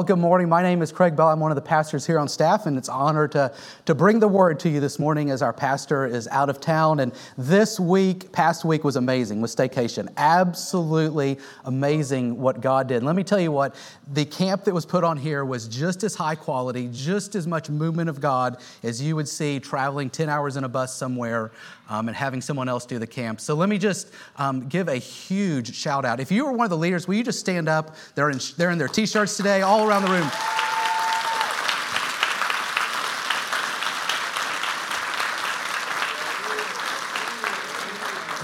Well, good morning. My name is Craig Bell. I'm one of the pastors here on staff, and it's an honor to, to bring the word to you this morning as our pastor is out of town. And this week, past week, was amazing with staycation. Absolutely amazing what God did. let me tell you what, the camp that was put on here was just as high quality, just as much movement of God as you would see traveling 10 hours in a bus somewhere um, and having someone else do the camp. So let me just um, give a huge shout out. If you are one of the leaders, will you just stand up? They're in, they're in their t shirts today, all around the room.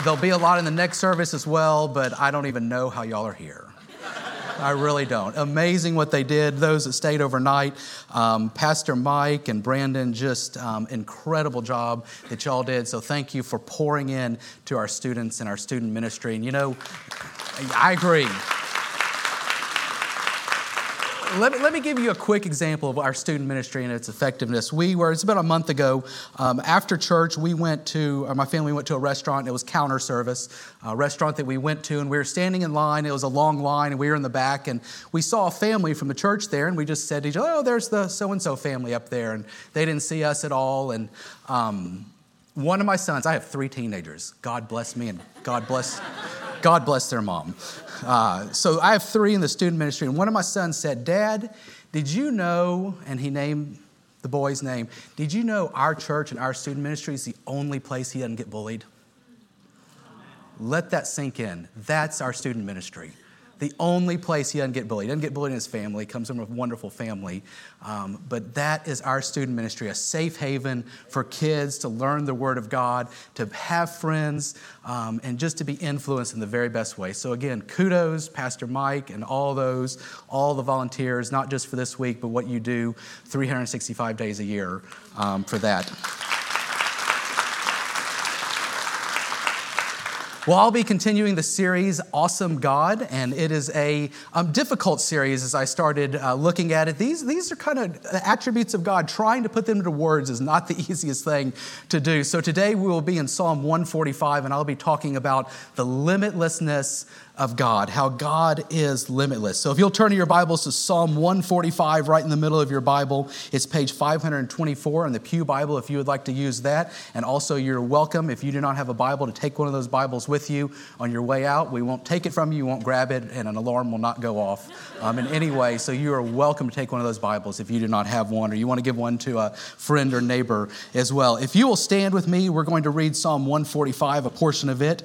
There'll be a lot in the next service as well, but I don't even know how y'all are here. I really don't. Amazing what they did. Those that stayed overnight, um, Pastor Mike and Brandon, just um, incredible job that y'all did. So thank you for pouring in to our students and our student ministry. And you know, I agree let me, let me give you a quick example of our student ministry and its effectiveness. We were, it's about a month ago, um, after church, we went to, uh, my family went to a restaurant. It was counter service, a restaurant that we went to, and we were standing in line. It was a long line, and we were in the back, and we saw a family from the church there, and we just said to each other, oh, there's the so and so family up there. And they didn't see us at all. And um, one of my sons, I have three teenagers. God bless me, and God bless. God bless their mom. Uh, so I have three in the student ministry, and one of my sons said, Dad, did you know, and he named the boy's name, did you know our church and our student ministry is the only place he doesn't get bullied? Let that sink in. That's our student ministry the only place he doesn't get bullied. He doesn't get bullied in his family, he comes from a wonderful family. Um, but that is our student ministry, a safe haven for kids to learn the Word of God, to have friends, um, and just to be influenced in the very best way. So, again, kudos, Pastor Mike, and all those, all the volunteers, not just for this week, but what you do 365 days a year um, for that. Well, I'll be continuing the series Awesome God, and it is a um, difficult series as I started uh, looking at it. These, these are kind of attributes of God. Trying to put them into words is not the easiest thing to do. So today we will be in Psalm 145, and I'll be talking about the limitlessness of God, how God is limitless. So if you'll turn to your Bibles to Psalm 145, right in the middle of your Bible, it's page 524 in the Pew Bible if you would like to use that. And also, you're welcome if you do not have a Bible to take one of those Bibles with you on your way out. We won't take it from you, you won't grab it, and an alarm will not go off um, in any way. So you are welcome to take one of those Bibles if you do not have one, or you want to give one to a friend or neighbor as well. If you will stand with me, we're going to read Psalm 145, a portion of it.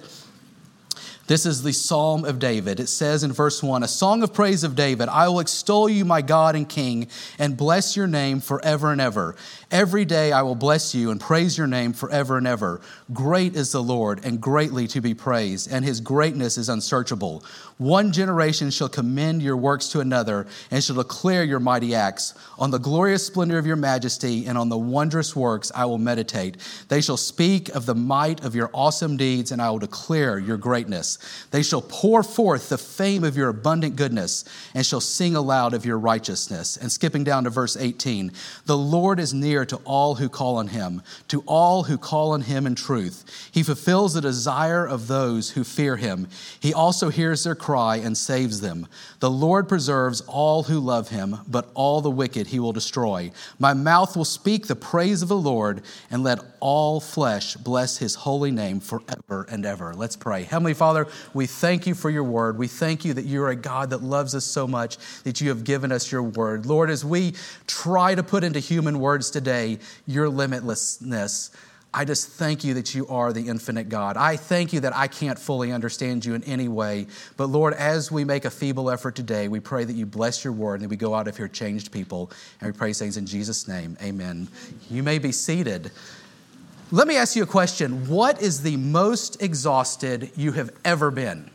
This is the Psalm of David. It says in verse 1 A song of praise of David I will extol you, my God and King, and bless your name forever and ever. Every day I will bless you and praise your name forever and ever. Great is the Lord and greatly to be praised, and his greatness is unsearchable. One generation shall commend your works to another and shall declare your mighty acts. On the glorious splendor of your majesty and on the wondrous works I will meditate. They shall speak of the might of your awesome deeds, and I will declare your greatness. They shall pour forth the fame of your abundant goodness and shall sing aloud of your righteousness. And skipping down to verse 18 The Lord is near to all who call on him, to all who call on him in truth. He fulfills the desire of those who fear him. He also hears their cry and saves them. The Lord preserves all who love him, but all the wicked he will destroy. My mouth will speak the praise of the Lord, and let all flesh bless his holy name forever and ever. Let's pray. Heavenly Father, we thank you for your word. We thank you that you're a God that loves us so much that you have given us your word. Lord, as we try to put into human words today, today your limitlessness. I just thank you that you are the infinite God. I thank you that I can't fully understand you in any way. But Lord, as we make a feeble effort today, we pray that you bless your word and that we go out of here changed people. And we pray things in Jesus' name. Amen. You may be seated. Let me ask you a question. What is the most exhausted you have ever been?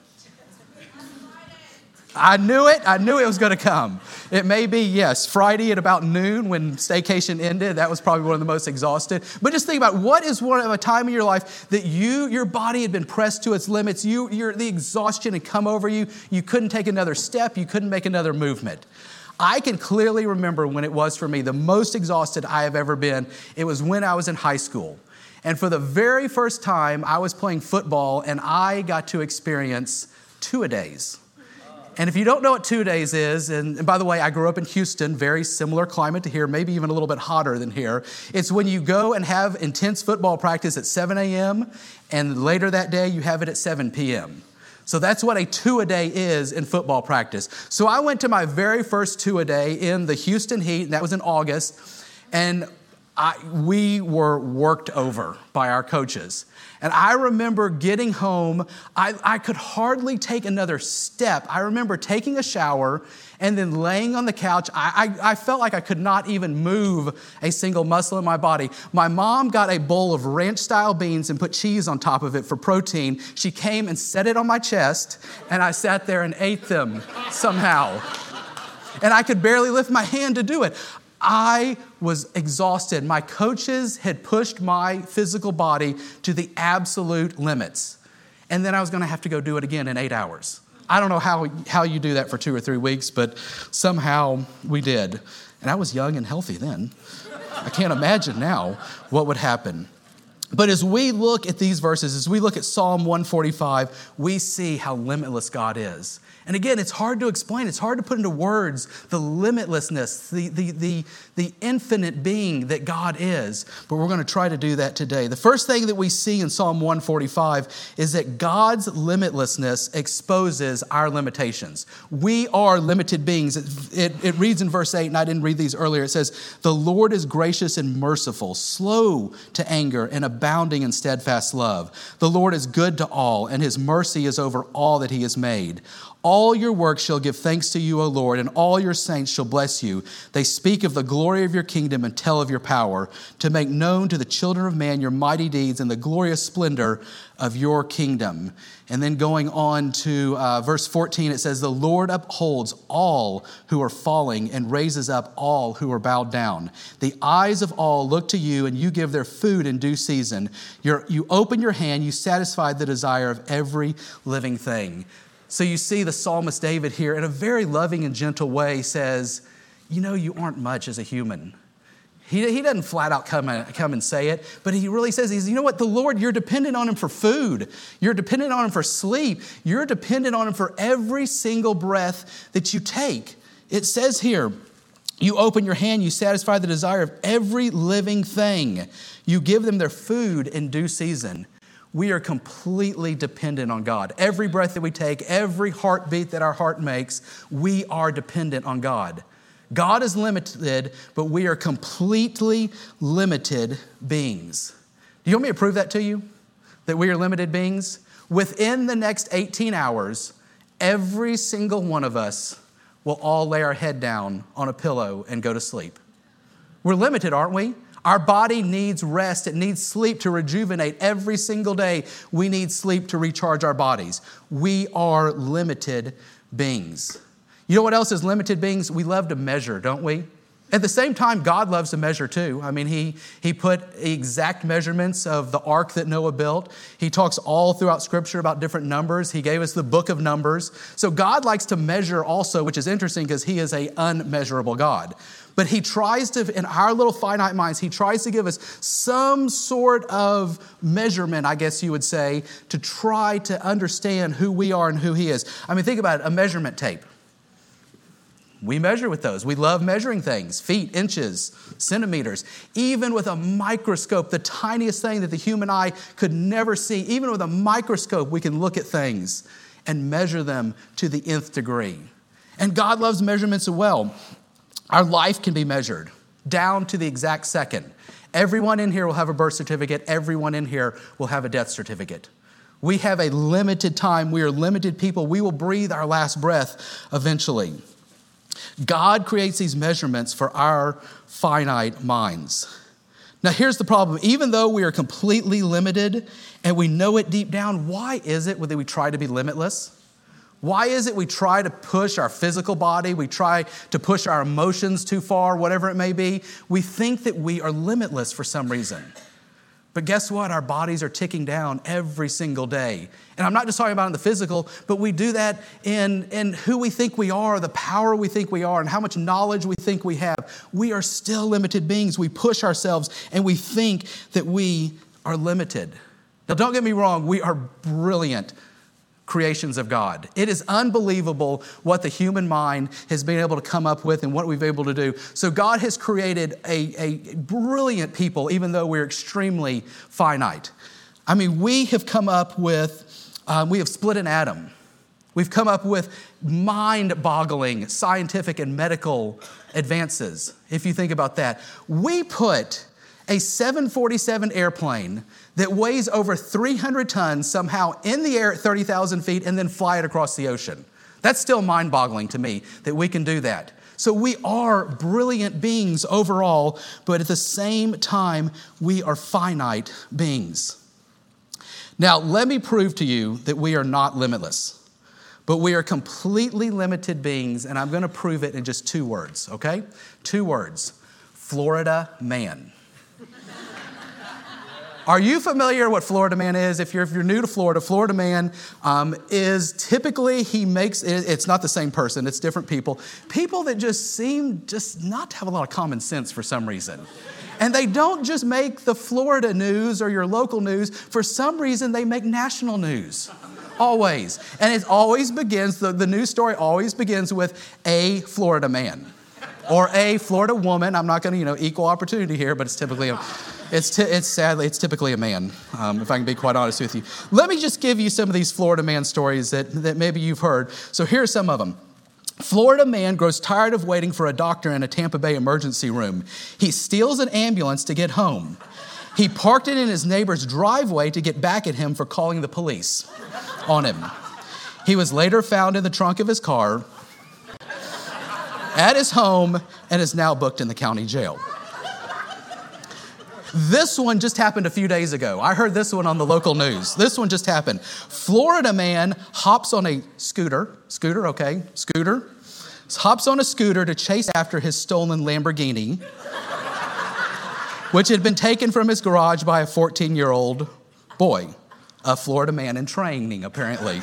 I knew it. I knew it was going to come. It may be, yes, Friday at about noon when staycation ended. That was probably one of the most exhausted. But just think about what is one of a time in your life that you, your body had been pressed to its limits. You, your, the exhaustion had come over you. You couldn't take another step. You couldn't make another movement. I can clearly remember when it was for me the most exhausted I have ever been. It was when I was in high school. And for the very first time, I was playing football and I got to experience two a days. And if you don't know what two days is, and, and, by the way, I grew up in Houston, very similar climate to here, maybe even a little bit hotter than here. It's when you go and have intense football practice at 7 a.m., and later that day you have it at 7 p.m. So that's what a two a day is in football practice. So I went to my very first two a day in the Houston Heat, and that was in August, and I, we were worked over by our coaches. And I remember getting home, I, I could hardly take another step. I remember taking a shower and then laying on the couch. I, I, I, felt like I could not even move a single muscle in my body. My mom got a bowl of ranch style beans and put cheese on top of it for protein. She came and set it on my chest, and I sat there and ate them somehow. And I could barely lift my hand to do it. I was exhausted. My coaches had pushed my physical body to the absolute limits. And then I was going to have to go do it again in eight hours. I don't know how, how you do that for two or three weeks, but somehow we did. And I was young and healthy then. I can't imagine now what would happen. But as we look at these verses, as we look at Psalm 145, we see how limitless God is. And again, it's hard to explain, it's hard to put into words the limitlessness, the, the, the, the infinite being that God is. But we're going to try to do that today. The first thing that we see in Psalm 145 is that God's limitlessness exposes our limitations. We are limited beings. It, it, it reads in verse 8, and I didn't read these earlier. It says, The Lord is gracious and merciful, slow to anger, and abounding in steadfast love. The Lord is good to all, and his mercy is over all that he has made. All your works shall give thanks to you, O Lord, and all your saints shall bless you. They speak of the glory of your kingdom and tell of your power, to make known to the children of man your mighty deeds and the glorious splendor of your kingdom. And then going on to uh, verse 14, it says, The Lord upholds all who are falling and raises up all who are bowed down. The eyes of all look to you, and you give their food in due season. You're, you open your hand, you satisfy the desire of every living thing. So you see the psalmist David here in a very loving and gentle way says, You know, you aren't much as a human. He, he doesn't flat out come and, come and say it, but he really says, he's, You know what? The Lord, you're dependent on Him for food. You're dependent on Him for sleep. You're dependent on Him for every single breath that you take. It says here, you open your hand, you satisfy the desire of every living thing. You give them their food in due season we are completely dependent on God. Every breath that we take, every heartbeat that our heart makes, we are dependent on God. God is limited, but we are completely limited beings. Do you want me to prove that to you? That we are limited beings? Within the next 18 hours, every single one of us will all lay our head down on a pillow and go to sleep. We're limited, aren't we? Our body needs rest, it needs sleep to rejuvenate every single day. We need sleep to recharge our bodies. We are limited beings. You know what else is limited beings? We love to measure, don't we? At the same time, God loves to measure too. I mean, he, he put exact measurements of the ark that Noah built. He talks all throughout Scripture about different numbers. He gave us the book of Numbers. So God likes to measure also, which is interesting because He is a unmeasurable God. But He tries to, in our little finite minds, He tries to give us some sort of measurement, I guess you would say, to try to understand who we are and who He is. I mean, think about it a measurement tape. We measure with those. We love measuring things feet, inches, centimeters. Even with a microscope, the tiniest thing that the human eye could never see, even with a microscope, we can look at things and measure them to the nth degree. And God loves measurements as well. Our life can be measured down to the exact second. Everyone in here will have a birth certificate, everyone in here will have a death certificate. We have a limited time. We are limited people. We will breathe our last breath eventually. God creates these measurements for our finite minds. Now, here's the problem. Even though we are completely limited and we know it deep down, why is it that we try to be limitless? Why is it we try to push our physical body, we try to push our emotions too far, whatever it may be? We think that we are limitless for some reason. But guess what? Our bodies are ticking down every single day. And I'm not just talking about in the physical, but we do that in, in who we think we are, the power we think we are, and how much knowledge we think we have. We are still limited beings. We push ourselves and we think that we are limited. Now, don't get me wrong, we are brilliant. Creations of God. It is unbelievable what the human mind has been able to come up with and what we've been able to do. So, God has created a, a brilliant people, even though we're extremely finite. I mean, we have come up with, um, we have split an atom. We've come up with mind boggling scientific and medical advances, if you think about that. We put a 747 airplane that weighs over 300 tons somehow in the air at 30,000 feet and then fly it across the ocean. That's still mind boggling to me that we can do that. So we are brilliant beings overall, but at the same time, we are finite beings. Now, let me prove to you that we are not limitless, but we are completely limited beings, and I'm going to prove it in just two words, okay? Two words Florida man. Are you familiar what Florida man is? If you're, if you're new to Florida, Florida man um, is typically, he makes, it's not the same person, it's different people. People that just seem just not to have a lot of common sense for some reason. And they don't just make the Florida news or your local news. For some reason, they make national news. Always. And it always begins, the, the news story always begins with a Florida man or a Florida woman. I'm not going to, you know, equal opportunity here, but it's typically a it's, t- it's sadly, it's typically a man, um, if I can be quite honest with you. Let me just give you some of these Florida man stories that, that maybe you've heard. So here are some of them. Florida man grows tired of waiting for a doctor in a Tampa Bay emergency room. He steals an ambulance to get home. He parked it in his neighbor's driveway to get back at him for calling the police on him. He was later found in the trunk of his car at his home and is now booked in the county jail. This one just happened a few days ago. I heard this one on the local news. This one just happened. Florida man hops on a scooter, scooter, okay, scooter, hops on a scooter to chase after his stolen Lamborghini, which had been taken from his garage by a 14 year old boy, a Florida man in training, apparently.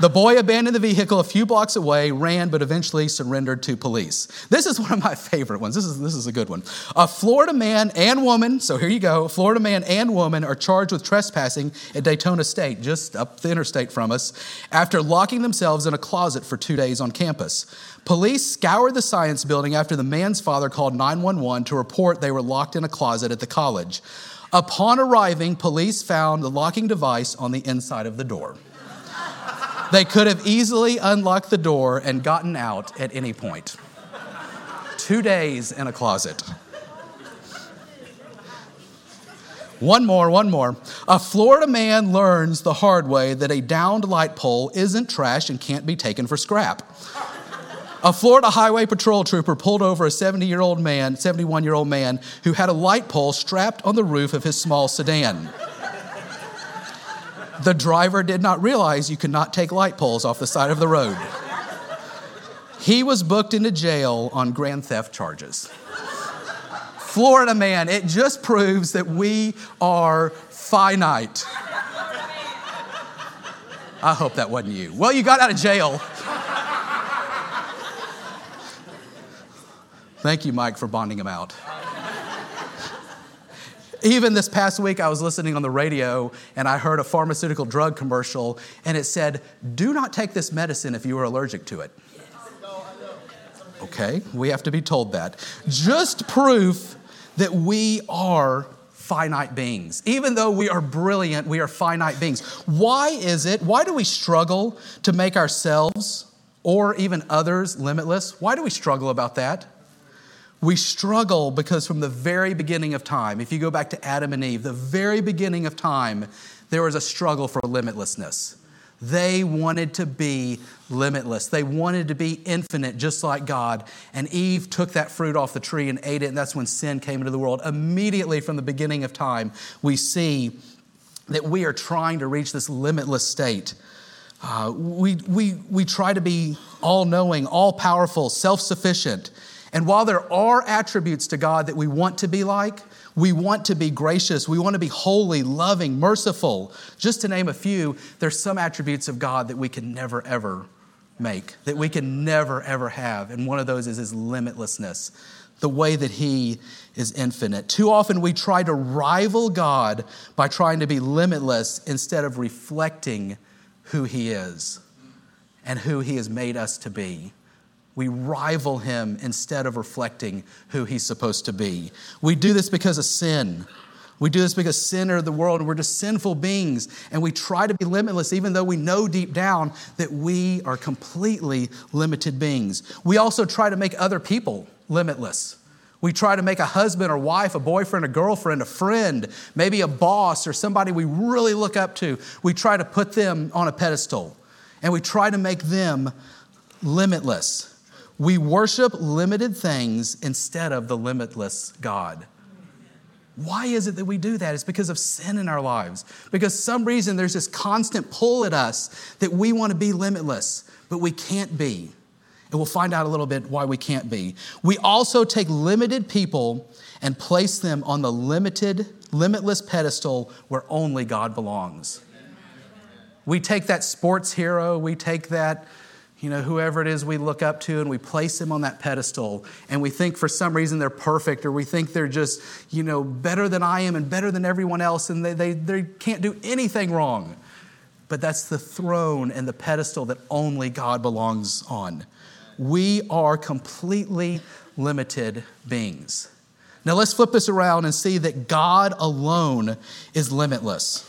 The boy abandoned the vehicle a few blocks away, ran, but eventually surrendered to police. This is one of my favorite ones. This is, this is a good one. A Florida man and woman, so here you go, Florida man and woman are charged with trespassing at Daytona State, just up the interstate from us, after locking themselves in a closet for two days on campus. Police scoured the science building after the man's father called 911 to report they were locked in a closet at the college. Upon arriving, police found the locking device on the inside of the door. They could have easily unlocked the door and gotten out at any point. Two days in a closet. One more, one more. A Florida man learns the hard way that a downed light pole isn't trash and can't be taken for scrap. A Florida Highway Patrol trooper pulled over a 70 year old man, 71 year old man, who had a light pole strapped on the roof of his small sedan. The driver did not realize you could not take light poles off the side of the road. He was booked into jail on grand theft charges. Florida man, it just proves that we are finite. I hope that wasn't you. Well, you got out of jail. Thank you, Mike, for bonding him out. Even this past week, I was listening on the radio and I heard a pharmaceutical drug commercial, and it said, Do not take this medicine if you are allergic to it. Okay, we have to be told that. Just proof that we are finite beings. Even though we are brilliant, we are finite beings. Why is it, why do we struggle to make ourselves or even others limitless? Why do we struggle about that? We struggle because from the very beginning of time, if you go back to Adam and Eve, the very beginning of time, there was a struggle for limitlessness. They wanted to be limitless. They wanted to be infinite, just like God. And Eve took that fruit off the tree and ate it, and that's when sin came into the world. Immediately from the beginning of time, we see that we are trying to reach this limitless state. Uh, we, we, we try to be all knowing, all powerful, self sufficient. And while there are attributes to God that we want to be like, we want to be gracious, we want to be holy, loving, merciful, just to name a few, there's some attributes of God that we can never, ever make, that we can never, ever have. And one of those is his limitlessness, the way that he is infinite. Too often we try to rival God by trying to be limitless instead of reflecting who He is and who He has made us to be. We rival Him instead of reflecting who He's supposed to be. We do this because of sin. We do this because sin of the world, and we're just sinful beings, and we try to be limitless, even though we know deep down that we are completely limited beings. We also try to make other people limitless. We try to make a husband or wife, a boyfriend, a girlfriend, a friend, maybe a boss or somebody we really look up to. We try to put them on a pedestal and we try to make them limitless. We worship limited things instead of the limitless God. Why is it that we do that? It's because of sin in our lives. Because some reason there's this constant pull at us that we want to be limitless, but we can't be. And we'll find out a little bit why we can't be. We also take limited people and place them on the limited, limitless pedestal where only God belongs. We take that sports hero, we take that, you know, whoever it is we look up to, and we place them on that pedestal. And we think for some reason they're perfect, or we think they're just, you know, better than I am and better than everyone else, and they, they, they can't do anything wrong. But that's the throne and the pedestal that only God belongs on. We are completely limited beings. Now let's flip this around and see that God alone is limitless.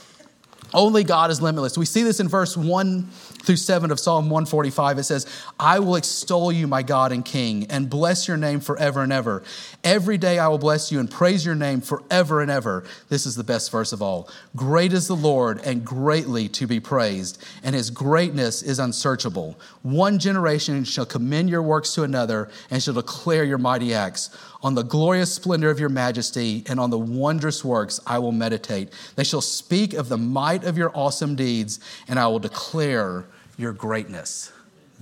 Only God is limitless. We see this in verse 1 through 7 of Psalm 145. It says, I will extol you, my God and King, and bless your name forever and ever. Every day I will bless you and praise your name forever and ever. This is the best verse of all. Great is the Lord and greatly to be praised, and his greatness is unsearchable. One generation shall commend your works to another and shall declare your mighty acts. On the glorious splendor of your majesty and on the wondrous works I will meditate. They shall speak of the might of your awesome deeds, and I will declare your greatness.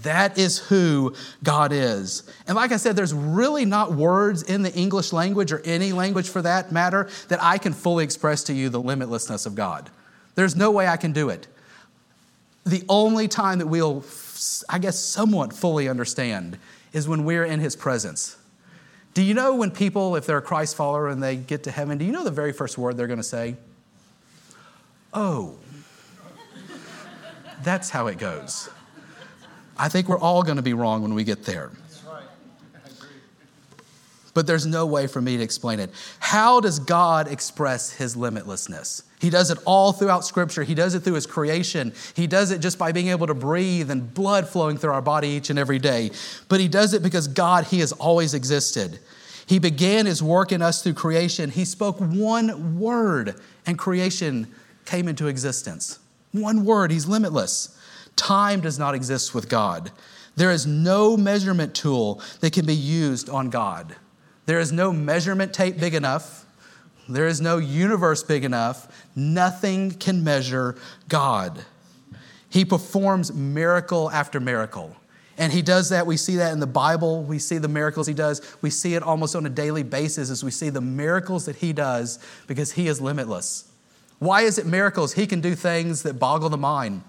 That is who God is. And like I said, there's really not words in the English language or any language for that matter that I can fully express to you the limitlessness of God. There's no way I can do it. The only time that we'll, I guess, somewhat fully understand is when we're in His presence. Do you know when people, if they're a Christ follower and they get to heaven, do you know the very first word they're going to say? Oh. That's how it goes. I think we're all going to be wrong when we get there. But there's no way for me to explain it. How does God express his limitlessness? He does it all throughout Scripture. He does it through His creation. He does it just by being able to breathe and blood flowing through our body each and every day. But He does it because God, He has always existed. He began His work in us through creation. He spoke one word, and creation came into existence. One word, He's limitless. Time does not exist with God. There is no measurement tool that can be used on God. There is no measurement tape big enough. There is no universe big enough. Nothing can measure God. He performs miracle after miracle. And he does that. We see that in the Bible. We see the miracles he does. We see it almost on a daily basis as we see the miracles that he does because he is limitless. Why is it miracles? He can do things that boggle the mind,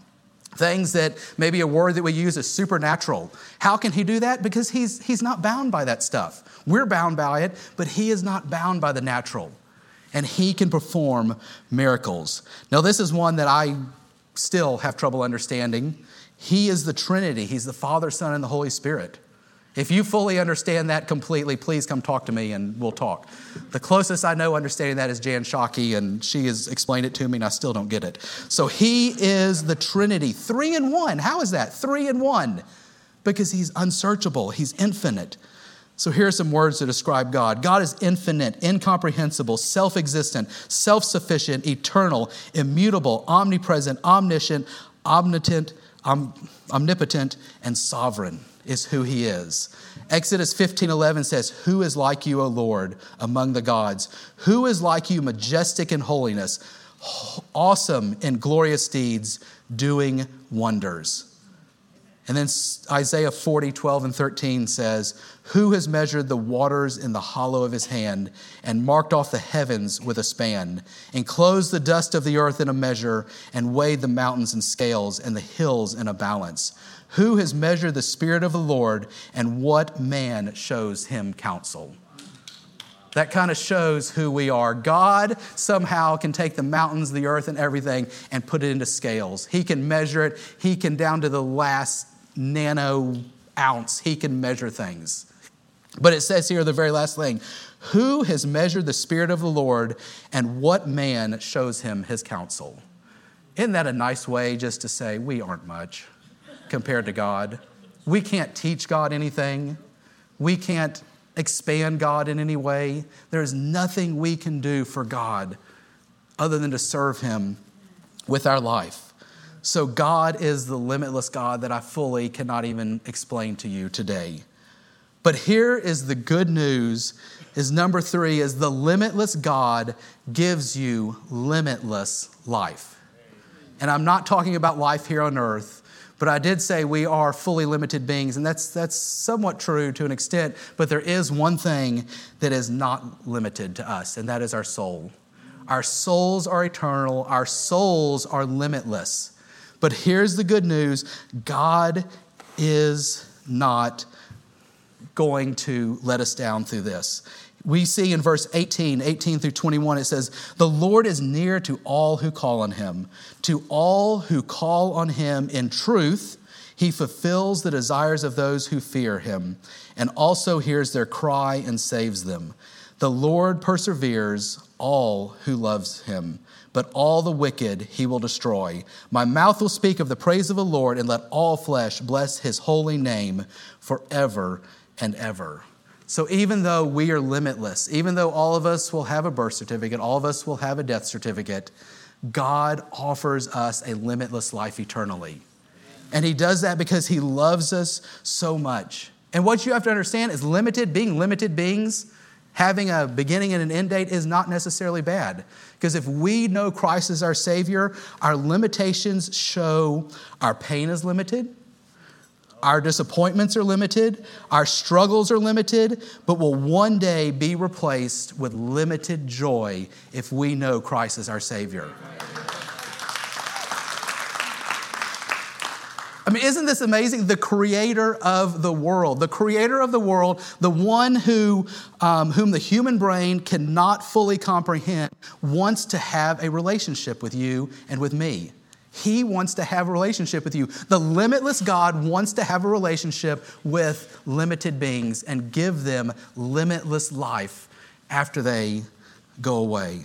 things that maybe a word that we use is supernatural. How can he do that? Because he's, he's not bound by that stuff. We're bound by it, but he is not bound by the natural and he can perform miracles. Now, this is one that I still have trouble understanding. He is the Trinity, He's the Father, Son, and the Holy Spirit. If you fully understand that completely, please come talk to me and we'll talk. The closest I know understanding that is Jan Shockey, and she has explained it to me, and I still don't get it. So he is the Trinity, three in one. How is that? Three in one. Because he's unsearchable, he's infinite. So here are some words to describe God God is infinite, incomprehensible, self existent, self sufficient, eternal, immutable, omnipresent, omniscient, omnipotent, omnipotent, and sovereign is who he is. Exodus 15 11 says, Who is like you, O Lord, among the gods? Who is like you, majestic in holiness, awesome in glorious deeds, doing wonders? And then Isaiah 40, 12, and 13 says, Who has measured the waters in the hollow of his hand, and marked off the heavens with a span, enclosed the dust of the earth in a measure, and weighed the mountains in scales, and the hills in a balance? Who has measured the Spirit of the Lord, and what man shows him counsel? That kind of shows who we are. God somehow can take the mountains, the earth, and everything and put it into scales. He can measure it, He can, down to the last nano ounce, He can measure things. But it says here, the very last thing Who has measured the Spirit of the Lord, and what man shows him his counsel? Isn't that a nice way just to say we aren't much compared to God? We can't teach God anything. We can't expand God in any way. There's nothing we can do for God other than to serve Him with our life. So, God is the limitless God that I fully cannot even explain to you today. But here is the good news is number 3 is the limitless God gives you limitless life. And I'm not talking about life here on earth. But I did say we are fully limited beings, and that's, that's somewhat true to an extent. But there is one thing that is not limited to us, and that is our soul. Our souls are eternal, our souls are limitless. But here's the good news God is not going to let us down through this we see in verse 18, 18 through 21, it says, The Lord is near to all who call on him. To all who call on him in truth, he fulfills the desires of those who fear him, and also hears their cry and saves them. The Lord perseveres all who loves him, but all the wicked he will destroy. My mouth will speak of the praise of the Lord, and let all flesh bless his holy name forever and ever. So even though we are limitless, even though all of us will have a birth certificate, all of us will have a death certificate, God offers us a limitless life eternally. And He does that because He loves us so much. And what you have to understand is limited, being limited beings, having a beginning and an end date is not necessarily bad. Because if we know Christ as our Savior, our limitations show our pain is limited, our disappointments are limited, our struggles are limited, but will one day be replaced with limited joy if we know Christ as our Savior. I mean, isn't this amazing? The creator of the world, the creator of the world, the one who, um, whom the human brain cannot fully comprehend, wants to have a relationship with you and with me. He wants to have a relationship with you. The limitless God wants to have a relationship with limited beings and give them limitless life after they go away.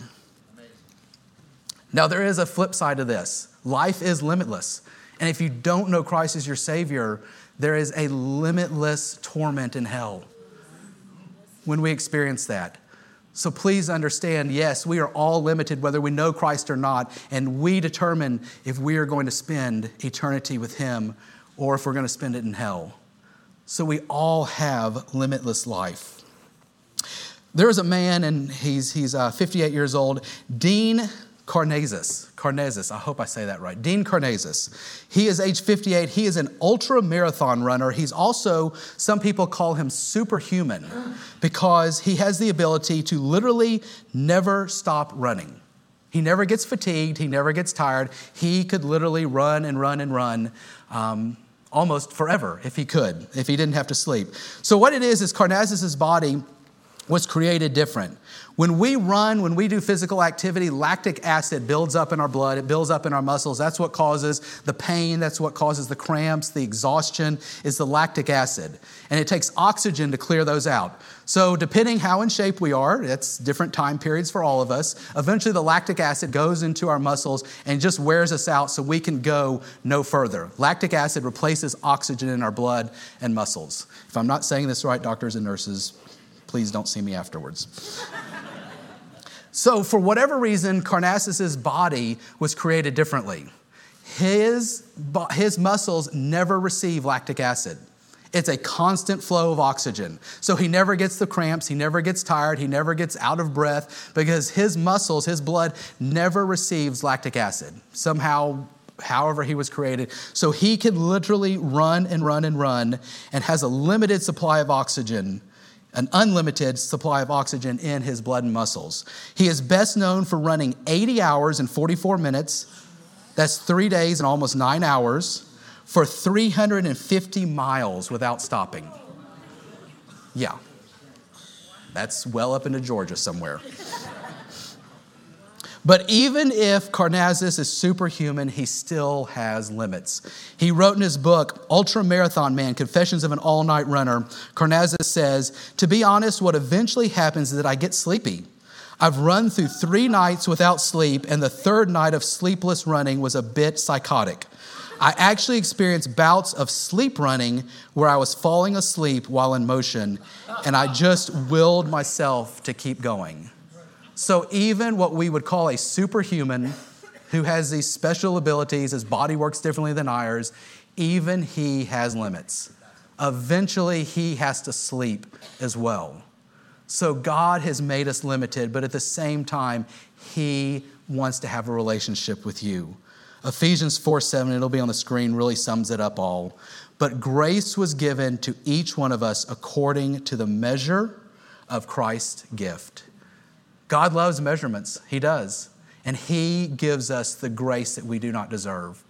Now, there is a flip side to this life is limitless. And if you don't know Christ as your Savior, there is a limitless torment in hell when we experience that. So please understand yes, we are all limited whether we know Christ or not, and we determine if we are going to spend eternity with Him or if we're going to spend it in hell. So we all have limitless life. There is a man, and he's, he's uh, 58 years old, Dean Karnazes. Karnazes, I hope I say that right. Dean Karnazes. He is age 58. He is an ultra marathon runner. He's also, some people call him superhuman because he has the ability to literally never stop running. He never gets fatigued, he never gets tired. He could literally run and run and run. Um, almost forever if he could, if he didn't have to sleep. So, what it is, is Karnazes' body was created different. When we run, when we do physical activity, lactic acid builds up in our blood, it builds up in our muscles. That's what causes the pain, that's what causes the cramps, the exhaustion is the lactic acid. And it takes oxygen to clear those out. So, depending how in shape we are, it's different time periods for all of us. Eventually, the lactic acid goes into our muscles and just wears us out so we can go no further. Lactic acid replaces oxygen in our blood and muscles. If I'm not saying this right, doctors and nurses, please don't see me afterwards. So, for whatever reason, Karnazes' body was created differently. His, his muscles never receive lactic acid. It's a constant flow of oxygen. So he never gets the cramps, he never gets tired, he never gets out of breath because his muscles, his blood never receives lactic acid. Somehow, however, he was created. So he can literally run and run and run and has a limited supply of oxygen an unlimited supply of oxygen in his blood and muscles. He is best known for running 80 hours and 44 minutes, that's three days and almost nine hours, for 350 miles without stopping. Yeah. That's well up into Georgia somewhere. But even if Karnazes is superhuman, he still has limits. He wrote in his book, Ultra Marathon Man Confessions of an All Night Runner, Karnazes says, To be honest, what eventually happens is that I get sleepy. I've run through three nights without sleep, and the third night of sleepless running was a bit psychotic. I actually experienced bouts of sleep running where I was falling asleep while in motion, and I just willed myself to keep going. So, even what we would call a superhuman who has these special abilities, his body works differently than ours, even he has limits. Eventually, he has to sleep as well. So, God has made us limited, but at the same time, he wants to have a relationship with you. Ephesians 4 7, it'll be on the screen, really sums it up all. But grace was given to each one of us according to the measure of Christ's gift. God loves measurements, He does. And He gives us the grace that we do not deserve.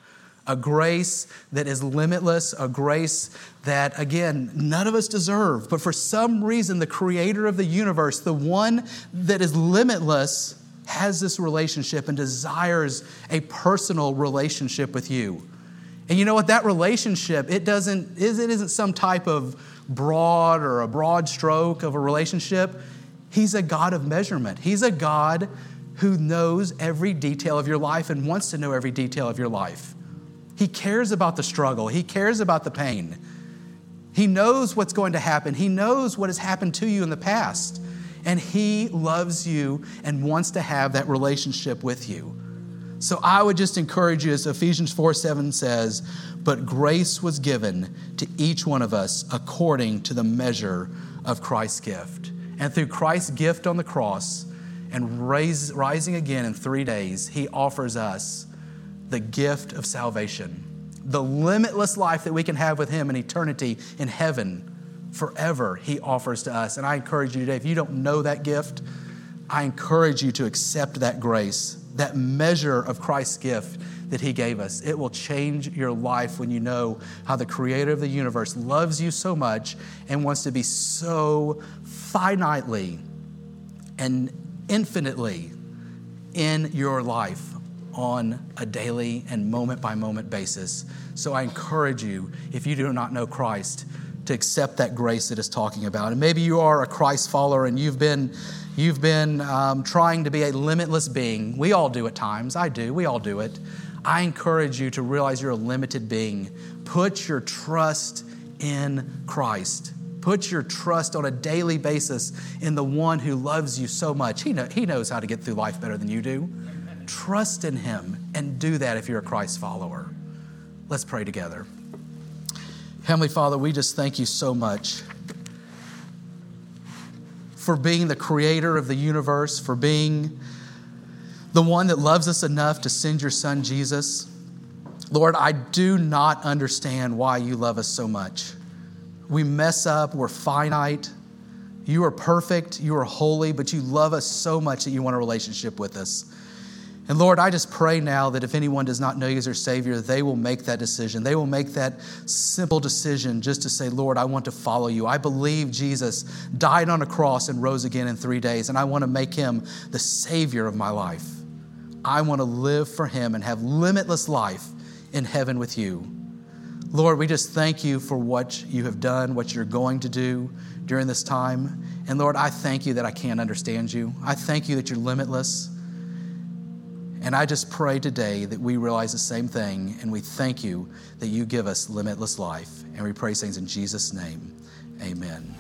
A grace that is limitless, a grace that, again, none of us deserve. But for some reason, the creator of the universe, the one that is limitless, has this relationship and desires a personal relationship with you. And you know what? That relationship, it doesn't, it isn't some type of broad or a broad stroke of a relationship. He's a God of measurement. He's a God who knows every detail of your life and wants to know every detail of your life. He cares about the struggle, He cares about the pain. He knows what's going to happen, He knows what has happened to you in the past. And He loves you and wants to have that relationship with you. So I would just encourage you, as Ephesians 4 7 says, but grace was given to each one of us according to the measure of Christ's gift. And through Christ's gift on the cross and raise, rising again in three days, he offers us the gift of salvation, the limitless life that we can have with him in eternity in heaven forever, he offers to us. And I encourage you today, if you don't know that gift, I encourage you to accept that grace, that measure of Christ's gift that He gave us. It will change your life when you know how the Creator of the universe loves you so much and wants to be so finitely and infinitely in your life on a daily and moment by moment basis. So I encourage you, if you do not know Christ, to accept that grace that is talking about. And maybe you are a Christ follower and you've been, you've been um, trying to be a limitless being. We all do at times. I do. We all do it. I encourage you to realize you're a limited being. Put your trust in Christ. Put your trust on a daily basis in the one who loves you so much. He, know, he knows how to get through life better than you do. Trust in him and do that if you're a Christ follower. Let's pray together. Heavenly Father, we just thank you so much for being the creator of the universe, for being the one that loves us enough to send your son Jesus. Lord, I do not understand why you love us so much. We mess up, we're finite. You are perfect, you are holy, but you love us so much that you want a relationship with us. And Lord, I just pray now that if anyone does not know you as their Savior, they will make that decision. They will make that simple decision just to say, Lord, I want to follow you. I believe Jesus died on a cross and rose again in three days, and I want to make him the Savior of my life. I want to live for him and have limitless life in heaven with you. Lord, we just thank you for what you have done, what you're going to do during this time. And Lord, I thank you that I can't understand you. I thank you that you're limitless. And I just pray today that we realize the same thing and we thank you that you give us limitless life. And we pray things in Jesus' name. Amen.